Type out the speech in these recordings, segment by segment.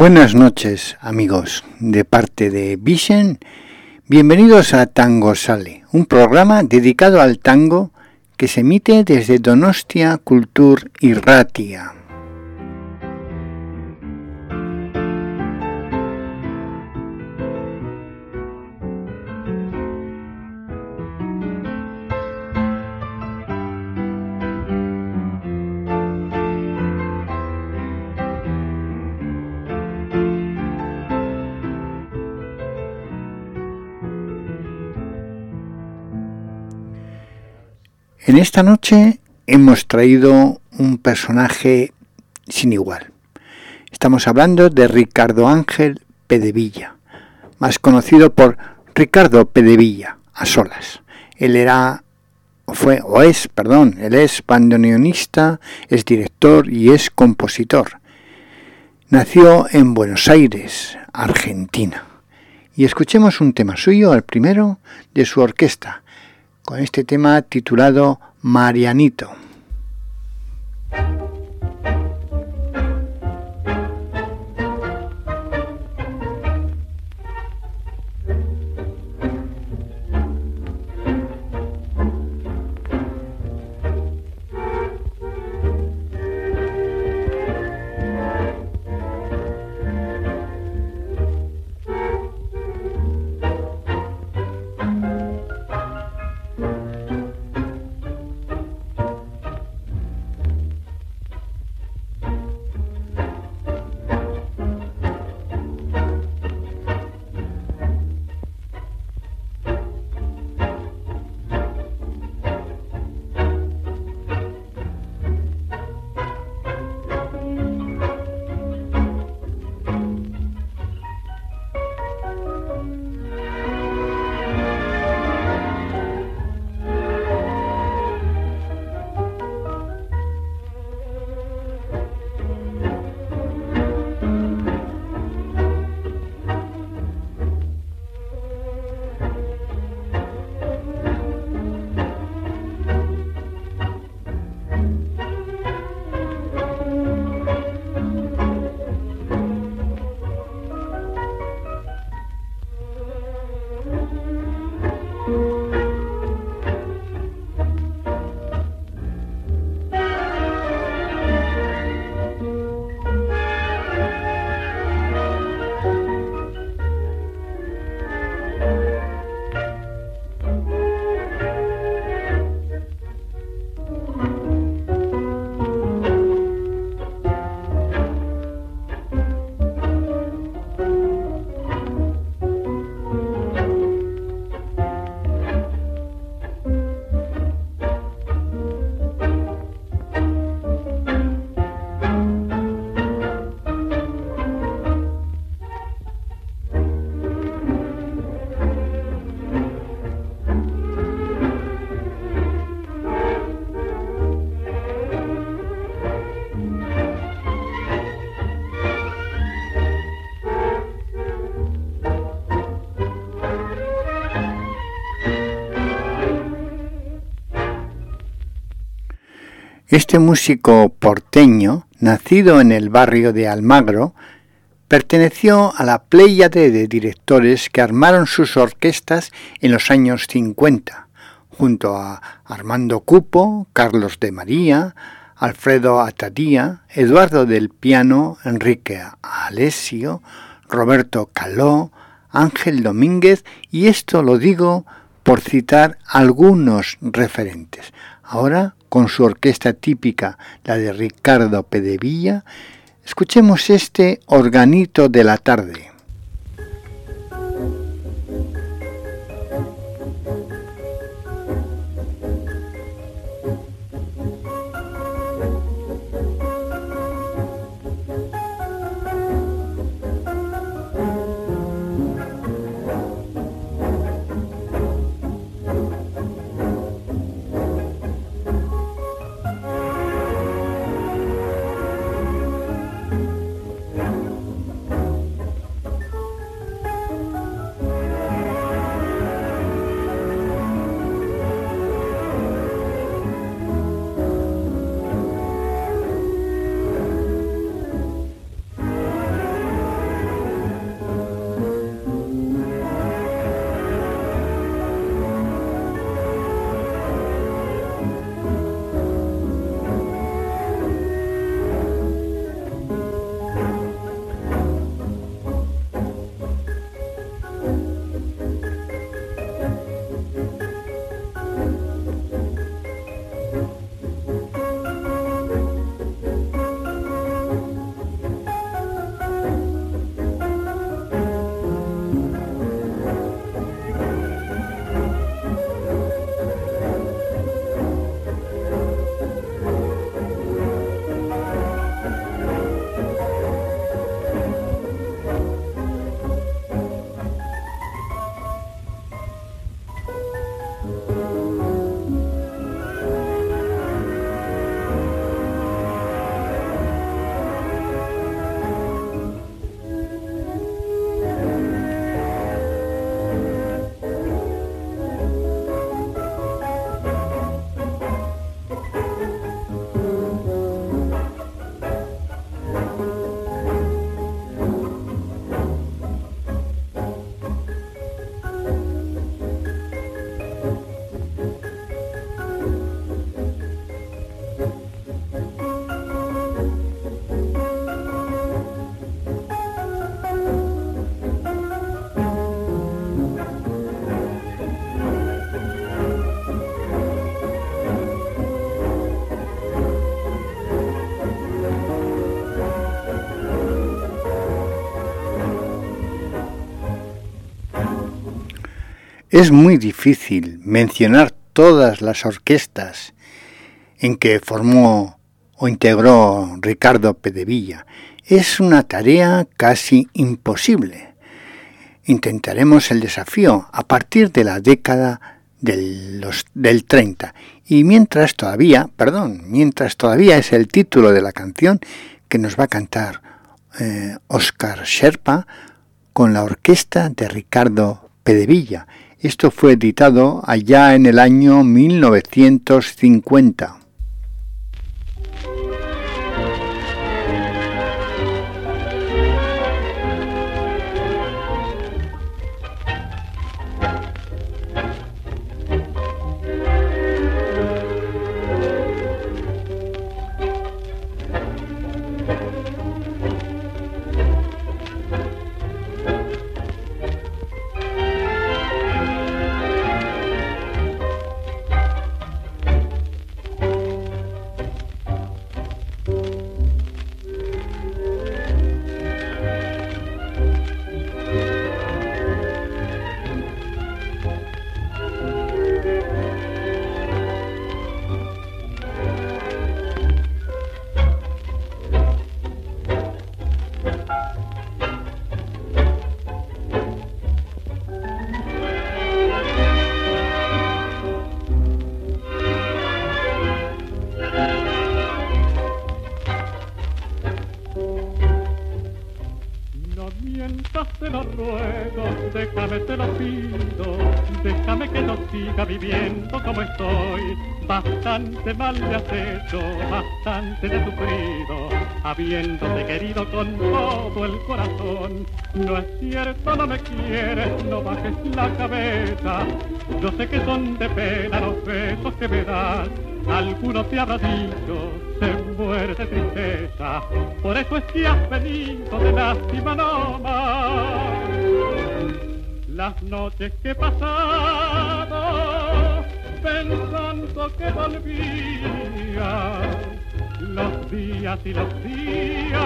Buenas noches amigos, de parte de Vision, bienvenidos a Tango Sale, un programa dedicado al tango que se emite desde Donostia Cultur y En esta noche hemos traído un personaje sin igual. Estamos hablando de Ricardo Ángel Pedevilla, más conocido por Ricardo Pedevilla, a solas. Él era, fue, o es, perdón, él es bandoneonista, es director y es compositor. Nació en Buenos Aires, Argentina. Y escuchemos un tema suyo, el primero de su orquesta, con este tema titulado Marianito. Este músico porteño, nacido en el barrio de Almagro, perteneció a la pléyade de directores que armaron sus orquestas en los años 50, junto a Armando Cupo, Carlos de María, Alfredo Atadía, Eduardo del Piano, Enrique Alessio, Roberto Caló, Ángel Domínguez, y esto lo digo por citar algunos referentes. Ahora con su orquesta típica, la de Ricardo Pedevilla, escuchemos este organito de la tarde. Es muy difícil mencionar todas las orquestas en que formó o integró Ricardo Pedevilla. Es una tarea casi imposible. Intentaremos el desafío a partir de la década del, del 30 y mientras todavía, perdón, mientras todavía es el título de la canción que nos va a cantar eh, Oscar Sherpa con la orquesta de Ricardo Pedevilla. Esto fue editado allá en el año 1950. Hecho, bastante de sufrido, habiéndote querido con todo el corazón. No es cierto, no me quieres, no bajes la cabeza. Yo sé que son de pena los besos que me das. Alguno te habrá dicho, se muere de tristeza. Por eso es que has venido de lástima no más. Las noches que he pasado pensando que los días y los días,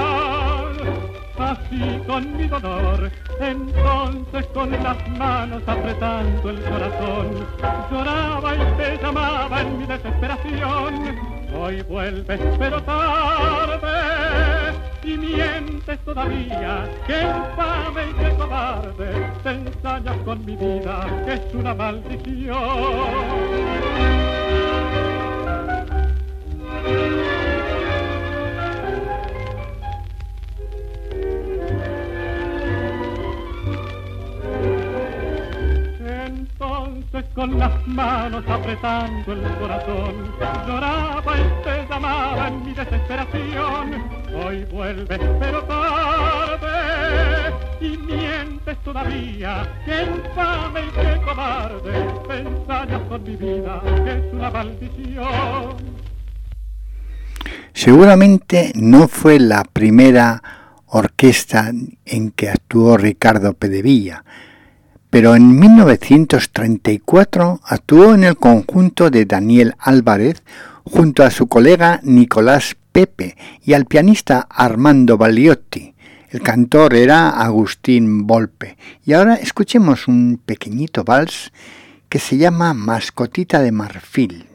así con mi dolor, entonces con las manos apretando el corazón, lloraba y te llamaba en mi desesperación, hoy vuelves pero tarde y mientes todavía, que infame y que cobarde, te ensañas con mi vida, que es una maldición. Entonces con las manos apretando el corazón, lloraba y te llamaba en mi desesperación Hoy vuelves pero tarde y mientes todavía. Que infame y que cobarde, ensañas con mi vida, que es una maldición. Seguramente no fue la primera orquesta en que actuó Ricardo Pedevilla, pero en 1934 actuó en el conjunto de Daniel Álvarez junto a su colega Nicolás Pepe y al pianista Armando Baliotti. El cantor era Agustín Volpe. Y ahora escuchemos un pequeñito vals que se llama Mascotita de Marfil.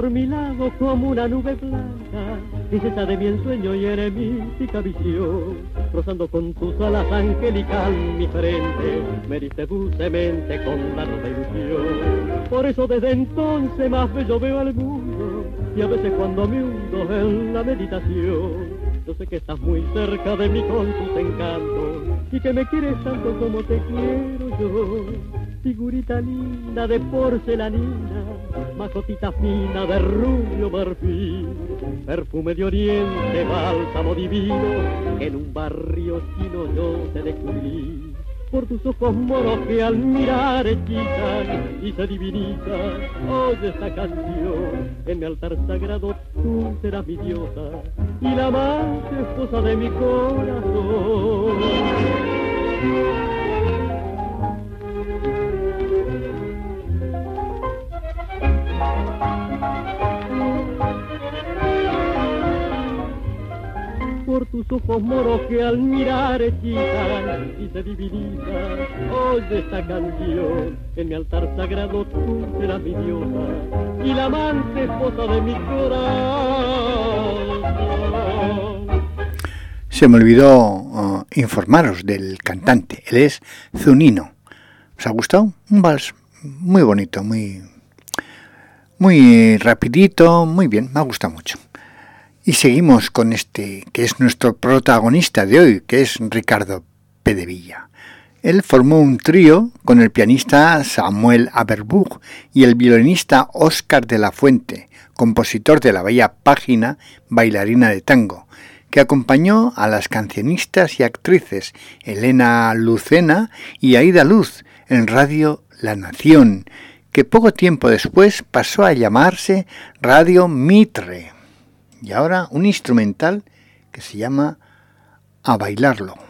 Por mi lado como una nube blanca, princesa de mi ensueño y eres visión, rozando con tus alas angelical mi frente, me diste dulcemente con la ilusión. Por eso desde entonces más bello veo al mundo, Y a veces cuando me hundo en la meditación, yo sé que estás muy cerca de mí con tus encantos y que me quieres tanto como te quiero yo. Figurita linda de porcelanina, mascotita fina de rubio marfil, perfume de oriente, bálsamo divino, en un barrio chino yo te descubrí por tus ojos moros que al mirar hechizan y se divinizan. Oye esta canción, en mi altar sagrado tú serás mi diosa y la más esposa de mi corazón. Tus ojos moros que al mirar hechizan y se divinizan. Oye esta canción, en mi altar sagrado tú serás mi diosa y la amante esposa de mi corazón. Se me olvidó uh, informaros del cantante, él es Zunino. ¿Os ha gustado? Un vals muy bonito, muy, muy rapidito, muy bien, me ha gustado mucho. Y seguimos con este, que es nuestro protagonista de hoy, que es Ricardo Pedevilla. Él formó un trío con el pianista Samuel Aberbuch y el violinista Óscar de la Fuente, compositor de la bella página Bailarina de Tango, que acompañó a las cancionistas y actrices Elena Lucena y Aida Luz en Radio La Nación, que poco tiempo después pasó a llamarse Radio Mitre. Y ahora un instrumental que se llama A bailarlo.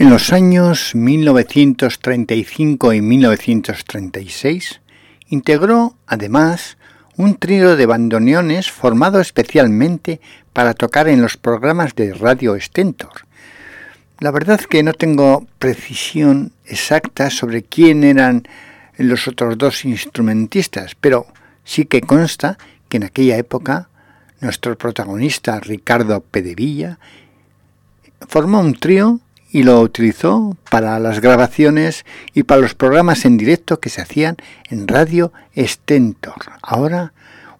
En los años 1935 y 1936 integró además un trío de bandoneones formado especialmente para tocar en los programas de Radio Stentor. La verdad que no tengo precisión exacta sobre quién eran los otros dos instrumentistas, pero sí que consta que en aquella época nuestro protagonista Ricardo Pedevilla formó un trío y lo utilizó para las grabaciones y para los programas en directo que se hacían en Radio Stentor. Ahora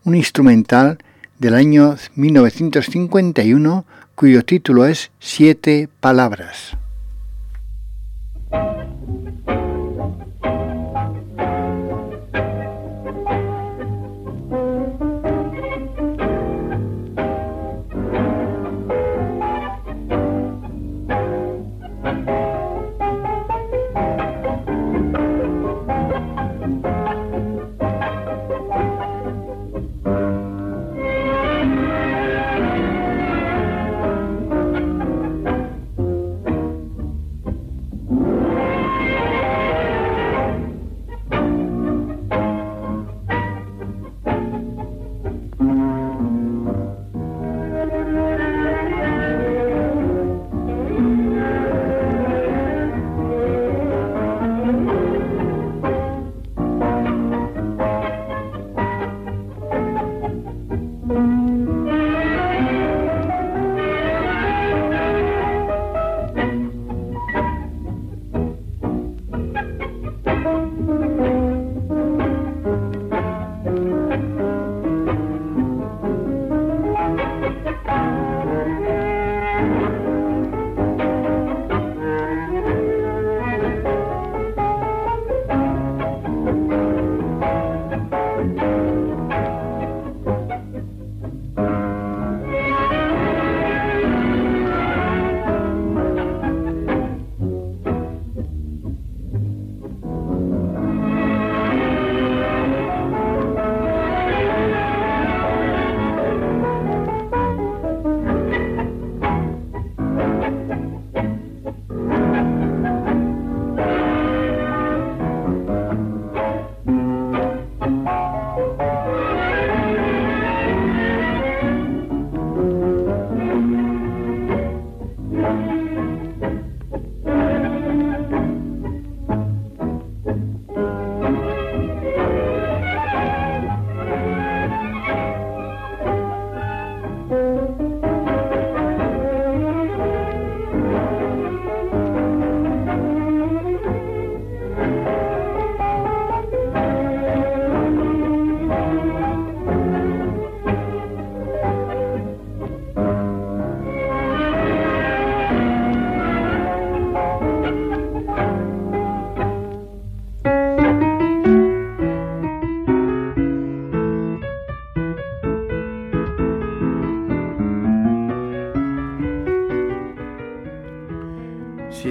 un instrumental del año 1951 cuyo título es Siete Palabras.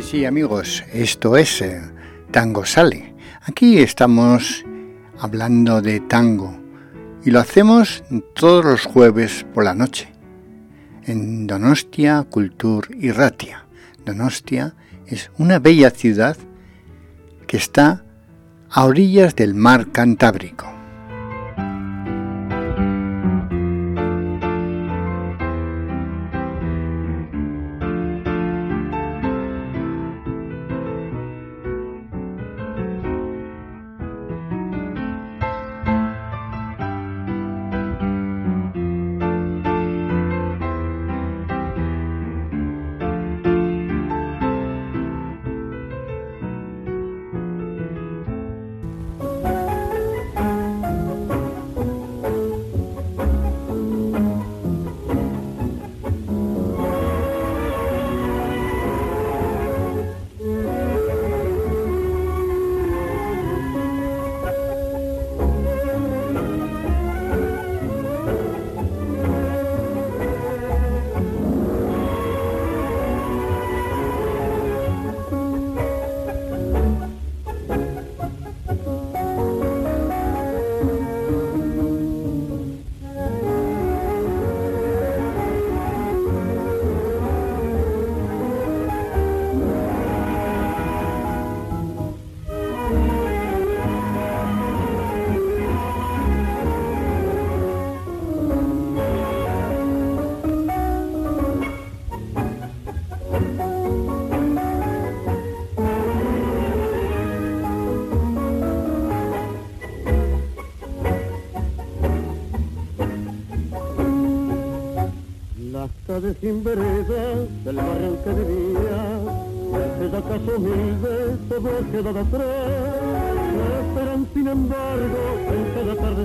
Sí, amigos, esto es eh, Tango Sale. Aquí estamos hablando de tango y lo hacemos todos los jueves por la noche en Donostia Cultur y Ratia. Donostia es una bella ciudad que está a orillas del mar Cantábrico.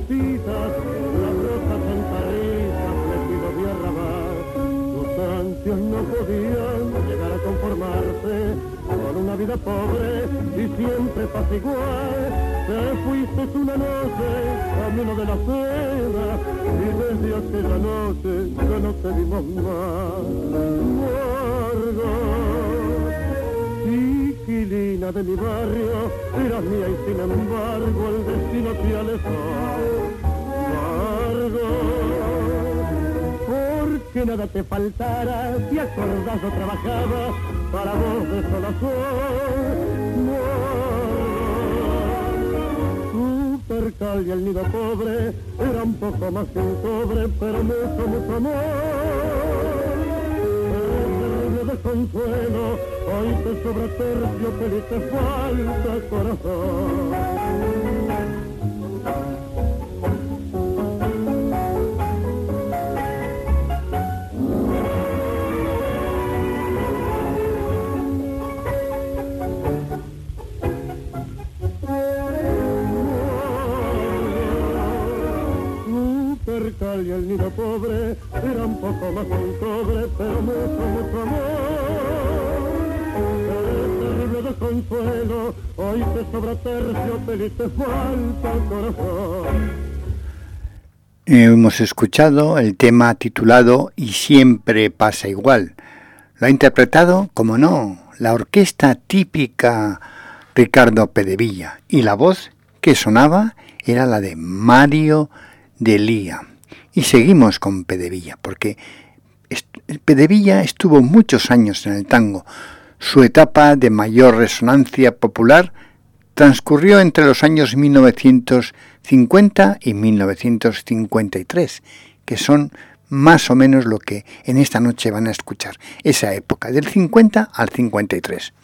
Cada tardecita la rosa santa risa flexido de arrabal. Sus ansias no podían llegar a conformarse con una vida pobre y siempre igual. Te fuiste una noche, camino de la cena, y desde aquella noche ya no te vimos más. Margot, chiquilina de mi barrio, eras mía y sin embargo el destino te alejó. Porque nada te faltara, si acordado trabajaba para vos de sol a sol percal y el nido pobre era un poco más que un cobre, pero mucho, mucho amor. De consuelo, hoy te sobra tercio, pero te falta corazón. Y el nido pobre era un poco más un cobre, pero mucho, mucho amor. El terrible desconsuelo, hoy te sobra tercio, feliz te falta el corazón. Hemos escuchado el tema titulado Y siempre pasa igual. Lo ha interpretado, como no, la orquesta típica Ricardo Pedevilla y la voz que sonaba era la de Mario de Lía. Y seguimos con Pedevilla, porque Pedevilla estuvo muchos años en el tango. Su etapa de mayor resonancia popular transcurrió entre los años 1950 y 1953, que son más o menos lo que en esta noche van a escuchar, esa época, del 50 al 53.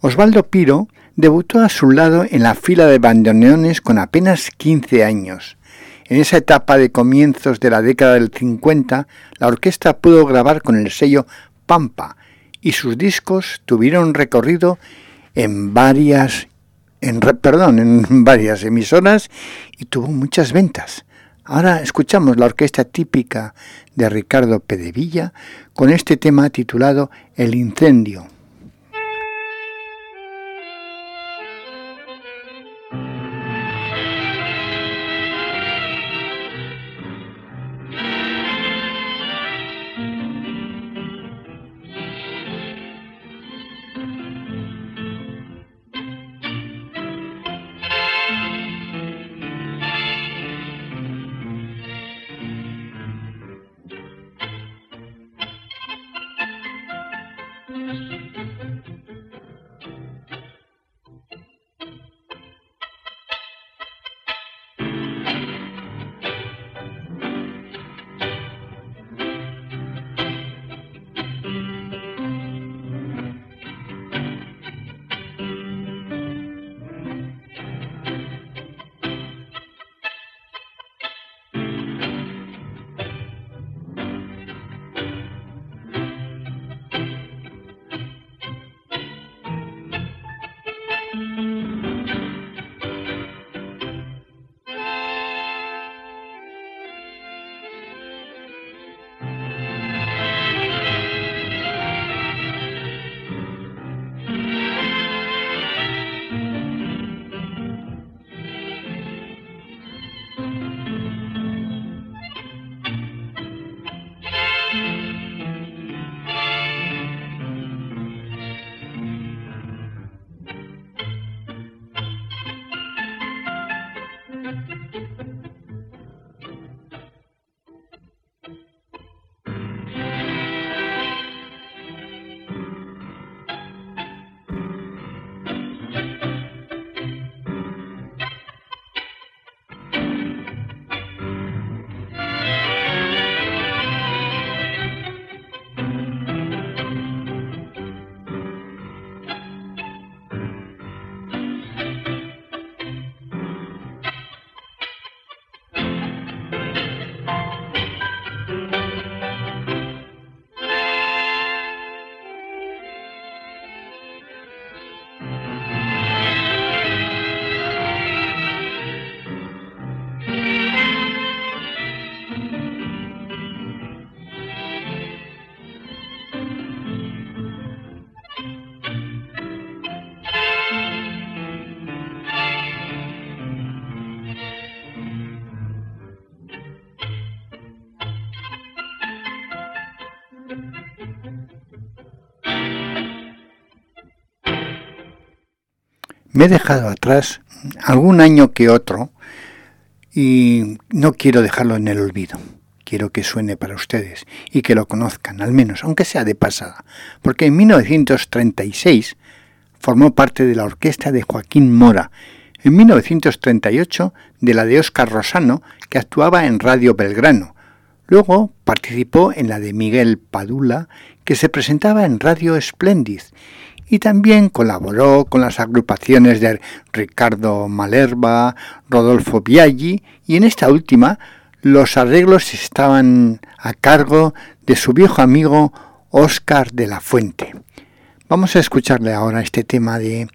Osvaldo Piro debutó a su lado en la fila de bandoneones con apenas 15 años. En esa etapa de comienzos de la década del 50, la orquesta pudo grabar con el sello Pampa y sus discos tuvieron recorrido en varias perdón, en varias emisoras y tuvo muchas ventas. Ahora escuchamos la orquesta típica de Ricardo Pedevilla con este tema titulado El incendio. He dejado atrás algún año que otro y no quiero dejarlo en el olvido. Quiero que suene para ustedes y que lo conozcan, al menos, aunque sea de pasada, porque en 1936 formó parte de la orquesta de Joaquín Mora, en 1938 de la de Óscar Rosano, que actuaba en Radio Belgrano. Luego participó en la de Miguel Padula, que se presentaba en Radio Splendid, y también colaboró con las agrupaciones de Ricardo Malerba, Rodolfo Biaggi, y en esta última los arreglos estaban a cargo de su viejo amigo Óscar de la Fuente. Vamos a escucharle ahora este tema de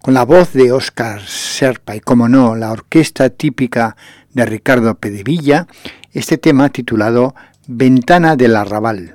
con la voz de Óscar Serpa y como no, la orquesta típica de Ricardo Pedevilla, este tema titulado Ventana del Arrabal.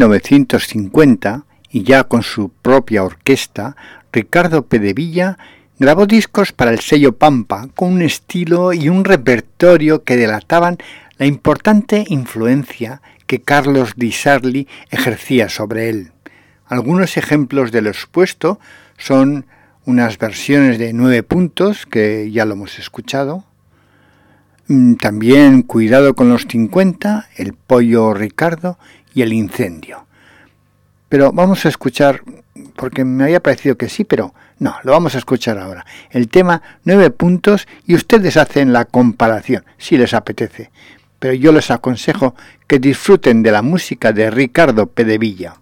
1950, y ya con su propia orquesta, Ricardo Pedevilla grabó discos para el sello Pampa con un estilo y un repertorio que delataban la importante influencia que Carlos Di Sarli ejercía sobre él. Algunos ejemplos de lo expuesto son unas versiones de nueve puntos, que ya lo hemos escuchado, Mm, también Cuidado con los 50, El Pollo Ricardo y El Incendio. Pero vamos a escuchar, porque me había parecido que sí, pero no, lo vamos a escuchar ahora. El tema nueve puntos y ustedes hacen la comparación, si les apetece. Pero yo les aconsejo que disfruten de la música de Ricardo Pedevilla.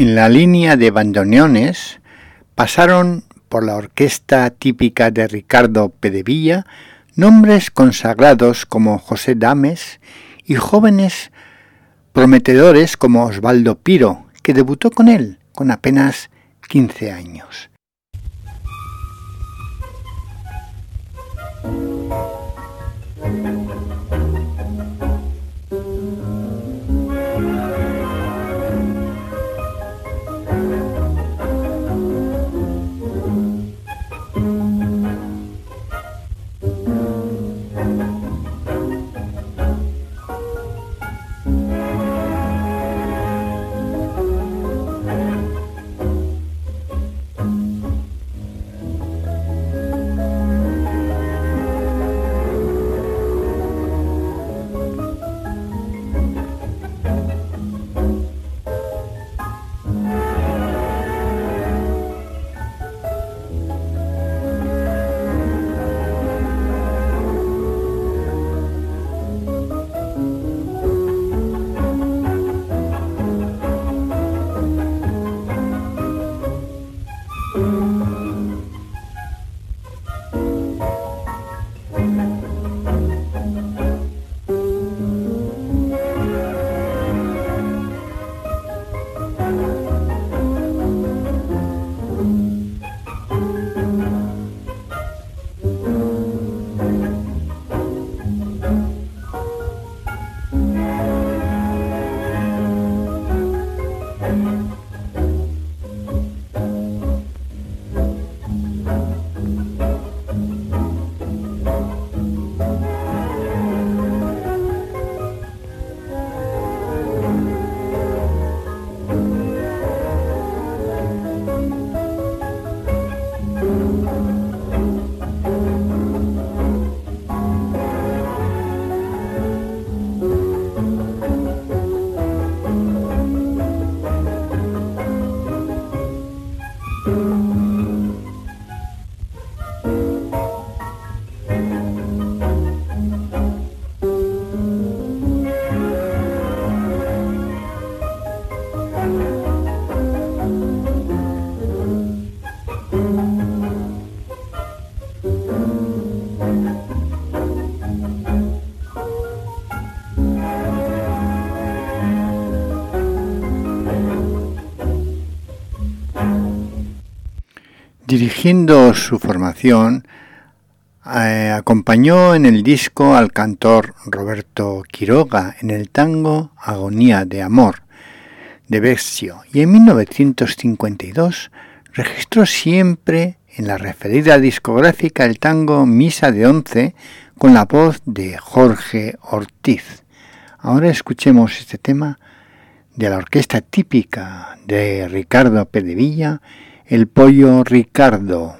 En la línea de bandoneones pasaron por la orquesta típica de Ricardo Pedevilla nombres consagrados como José Dames y jóvenes prometedores como Osvaldo Piro, que debutó con él con apenas 15 años. Dirigiendo su formación, eh, acompañó en el disco al cantor Roberto Quiroga en el tango Agonía de Amor de Bexio y en 1952 registró siempre en la referida discográfica el tango Misa de Once con la voz de Jorge Ortiz. Ahora escuchemos este tema de la orquesta típica de Ricardo Pedevilla el pollo Ricardo.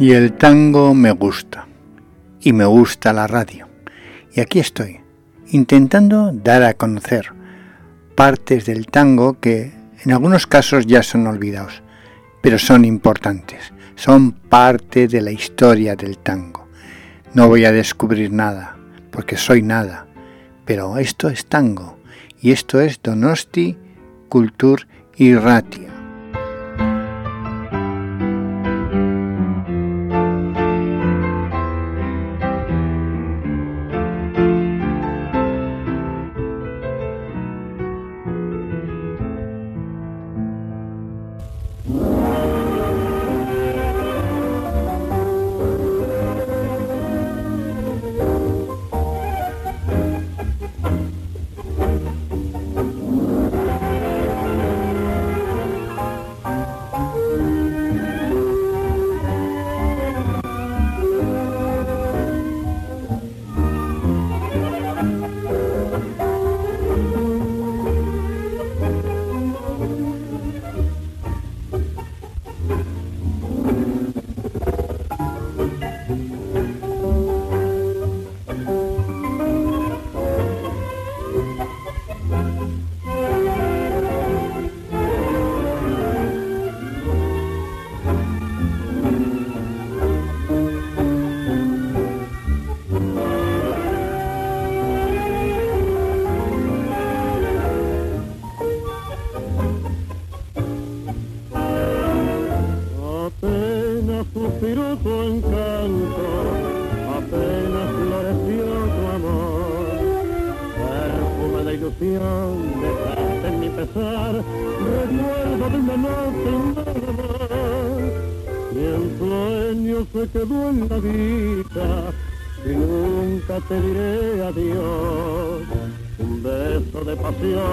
Y el tango me gusta. Y me gusta la radio. Y aquí estoy, intentando dar a conocer partes del tango que en algunos casos ya son olvidados, pero son importantes, son parte de la historia del tango. No voy a descubrir nada, porque soy nada, pero esto es tango y esto es Donosti Cultur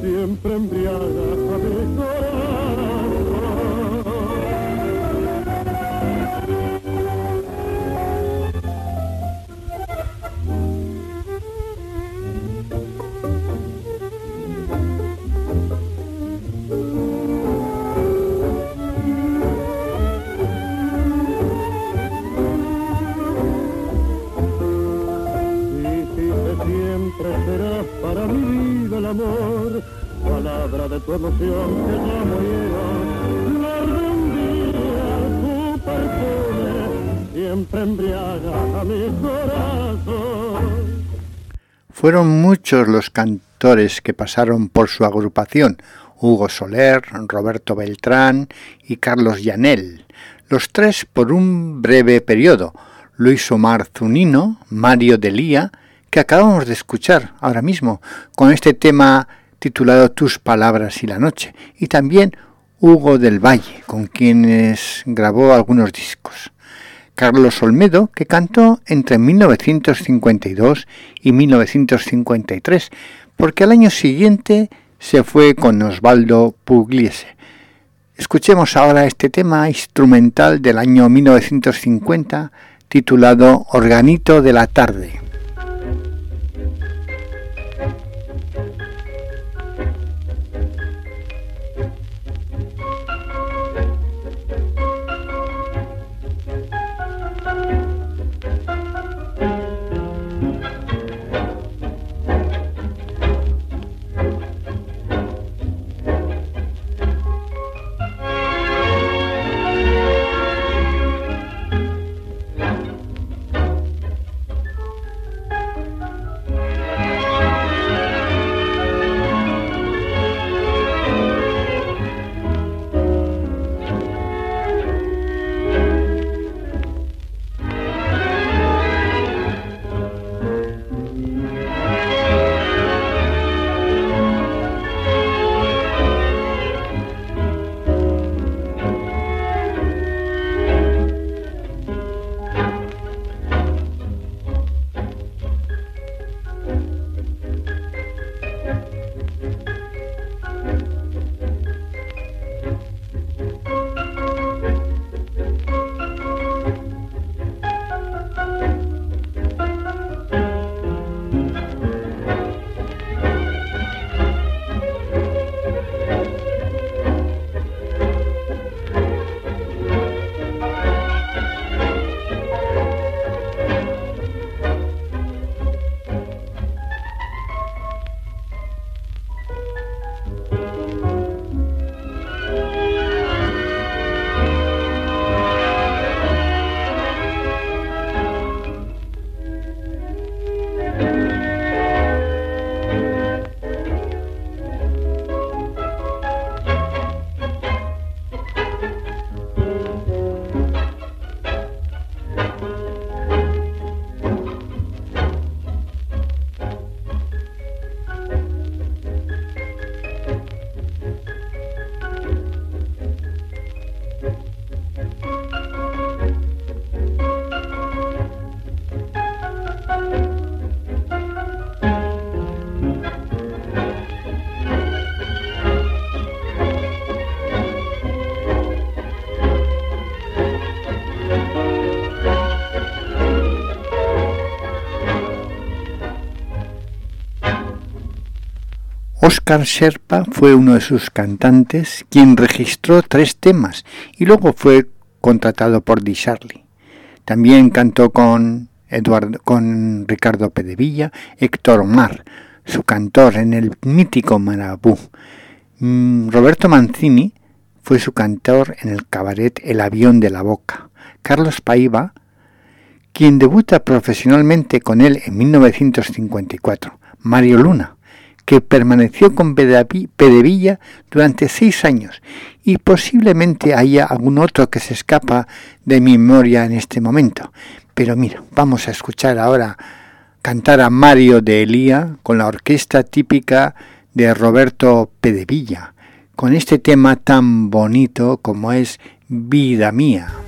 siempre embriaga a mi corazón. De tu emoción que ya murieron, la tu perfume siempre embriaga a mi corazón. Fueron muchos los cantores que pasaron por su agrupación, Hugo Soler, Roberto Beltrán y Carlos Llanel, los tres por un breve periodo, Luis Omar Zunino, Mario Delía, que acabamos de escuchar ahora mismo con este tema titulado Tus palabras y la noche, y también Hugo del Valle, con quienes grabó algunos discos. Carlos Olmedo, que cantó entre 1952 y 1953, porque al año siguiente se fue con Osvaldo Pugliese. Escuchemos ahora este tema instrumental del año 1950 titulado Organito de la tarde. Oscar Sherpa fue uno de sus cantantes, quien registró tres temas y luego fue contratado por Di Charlie. También cantó con, Eduardo, con Ricardo Pedevilla, Héctor Omar, su cantor en el mítico Marabú. Mm, Roberto Mancini fue su cantor en el cabaret El avión de la boca. Carlos Paiva, quien debuta profesionalmente con él en 1954. Mario Luna, que permaneció con Pedevilla durante seis años y posiblemente haya algún otro que se escapa de mi memoria en este momento. Pero mira, vamos a escuchar ahora cantar a Mario de Elía con la orquesta típica de Roberto Pedevilla, con este tema tan bonito como es Vida Mía.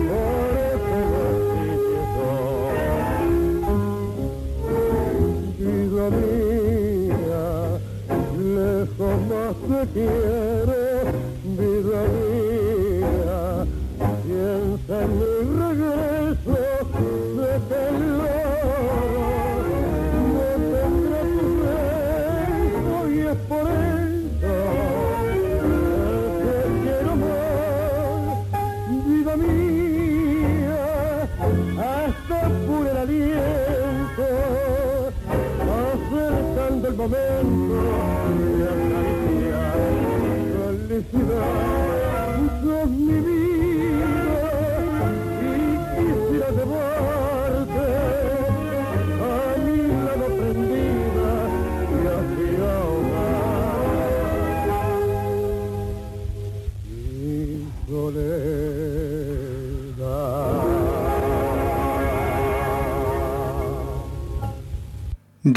dear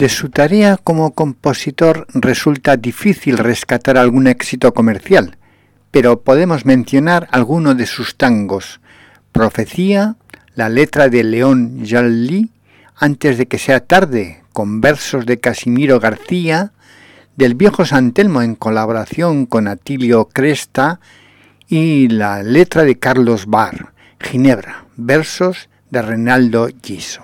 su tarea como compositor resulta difícil rescatar algún éxito comercial, pero podemos mencionar alguno de sus tangos. Profecía, la letra de León Jalli, Antes de que sea tarde, con versos de Casimiro García, del viejo Santelmo en colaboración con Atilio Cresta y la letra de Carlos Barr, Ginebra, versos de Renaldo Giso.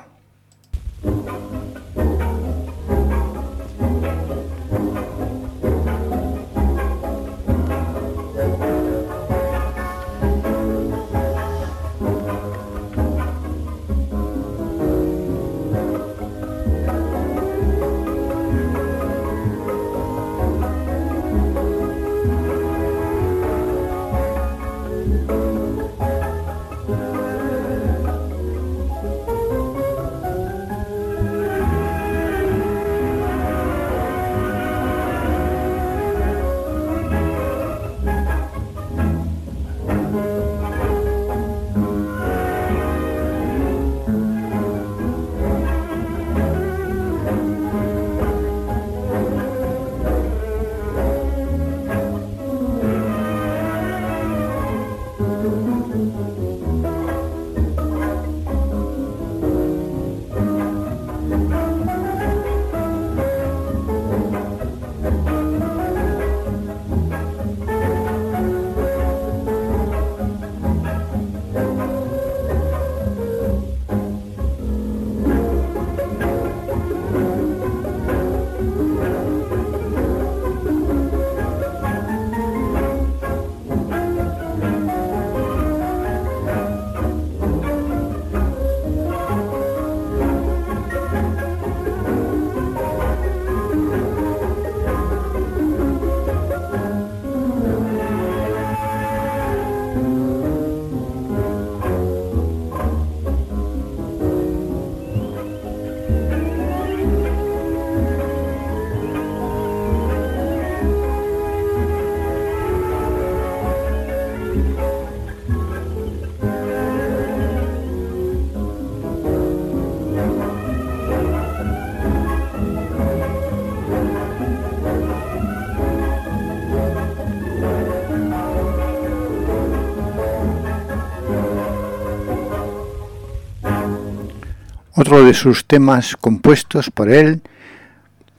De sus temas compuestos por él,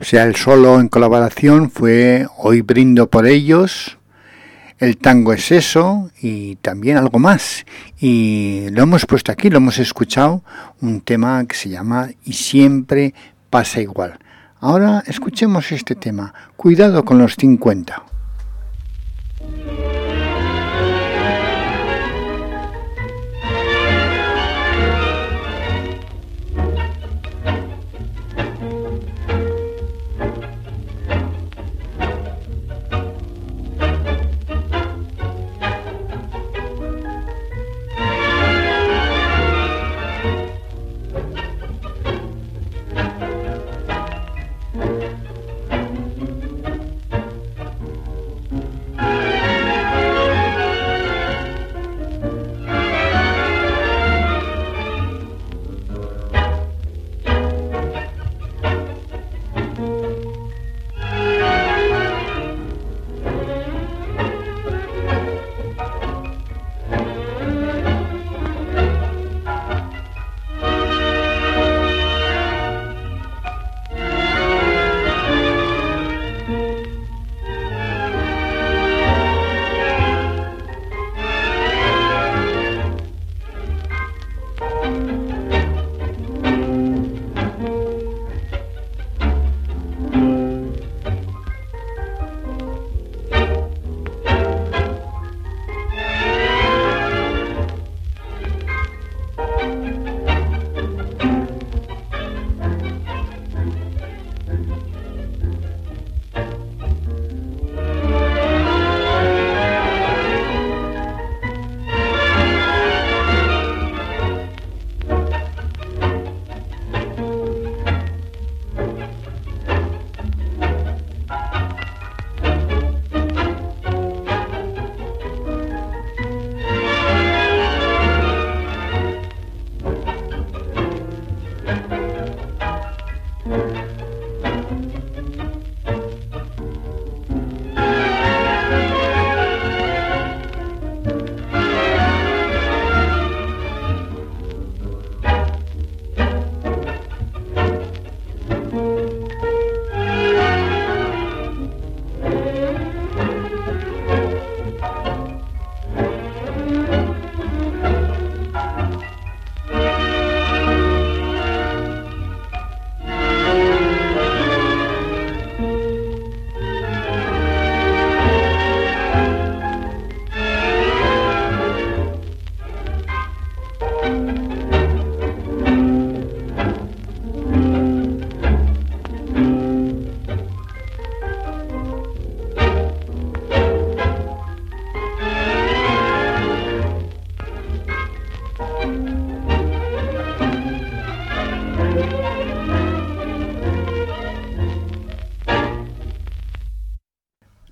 sea el solo en colaboración, fue Hoy brindo por ellos, el tango es eso y también algo más. Y lo hemos puesto aquí, lo hemos escuchado, un tema que se llama Y siempre pasa igual. Ahora escuchemos este tema, Cuidado con los 50.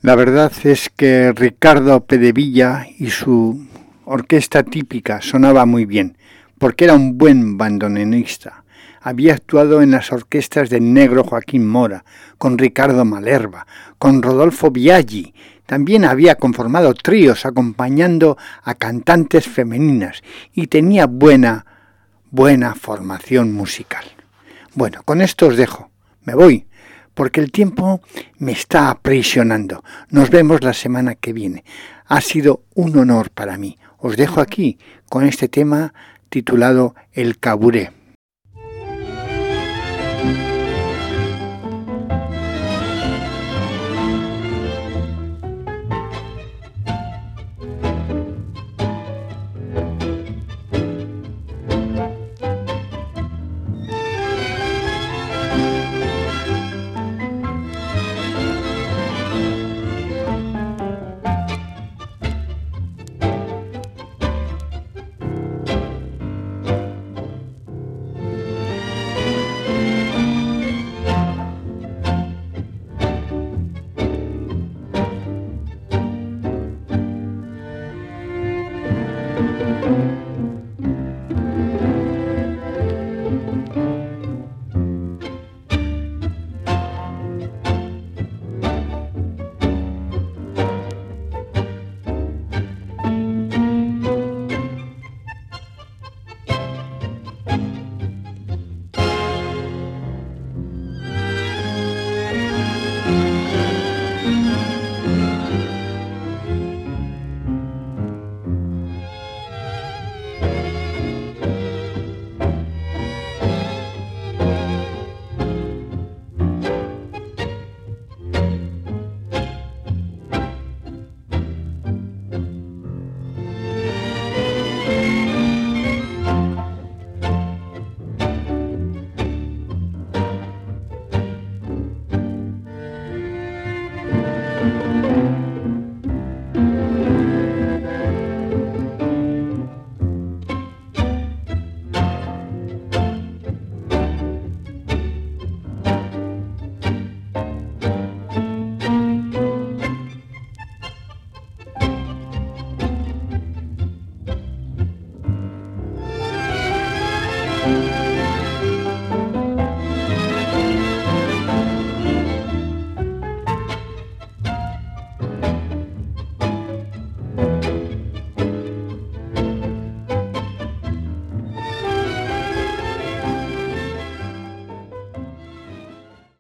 La verdad es que Ricardo Pedevilla y su orquesta típica sonaba muy bien, porque era un buen bandoneonista. Había actuado en las orquestas del negro Joaquín Mora, con Ricardo Malerva, con Rodolfo Biaggi. También había conformado tríos acompañando a cantantes femeninas y tenía buena, buena formación musical. Bueno, con esto os dejo. Me voy porque el tiempo me está aprisionando. Nos vemos la semana que viene. Ha sido un honor para mí. Os dejo aquí con este tema titulado El Caburé.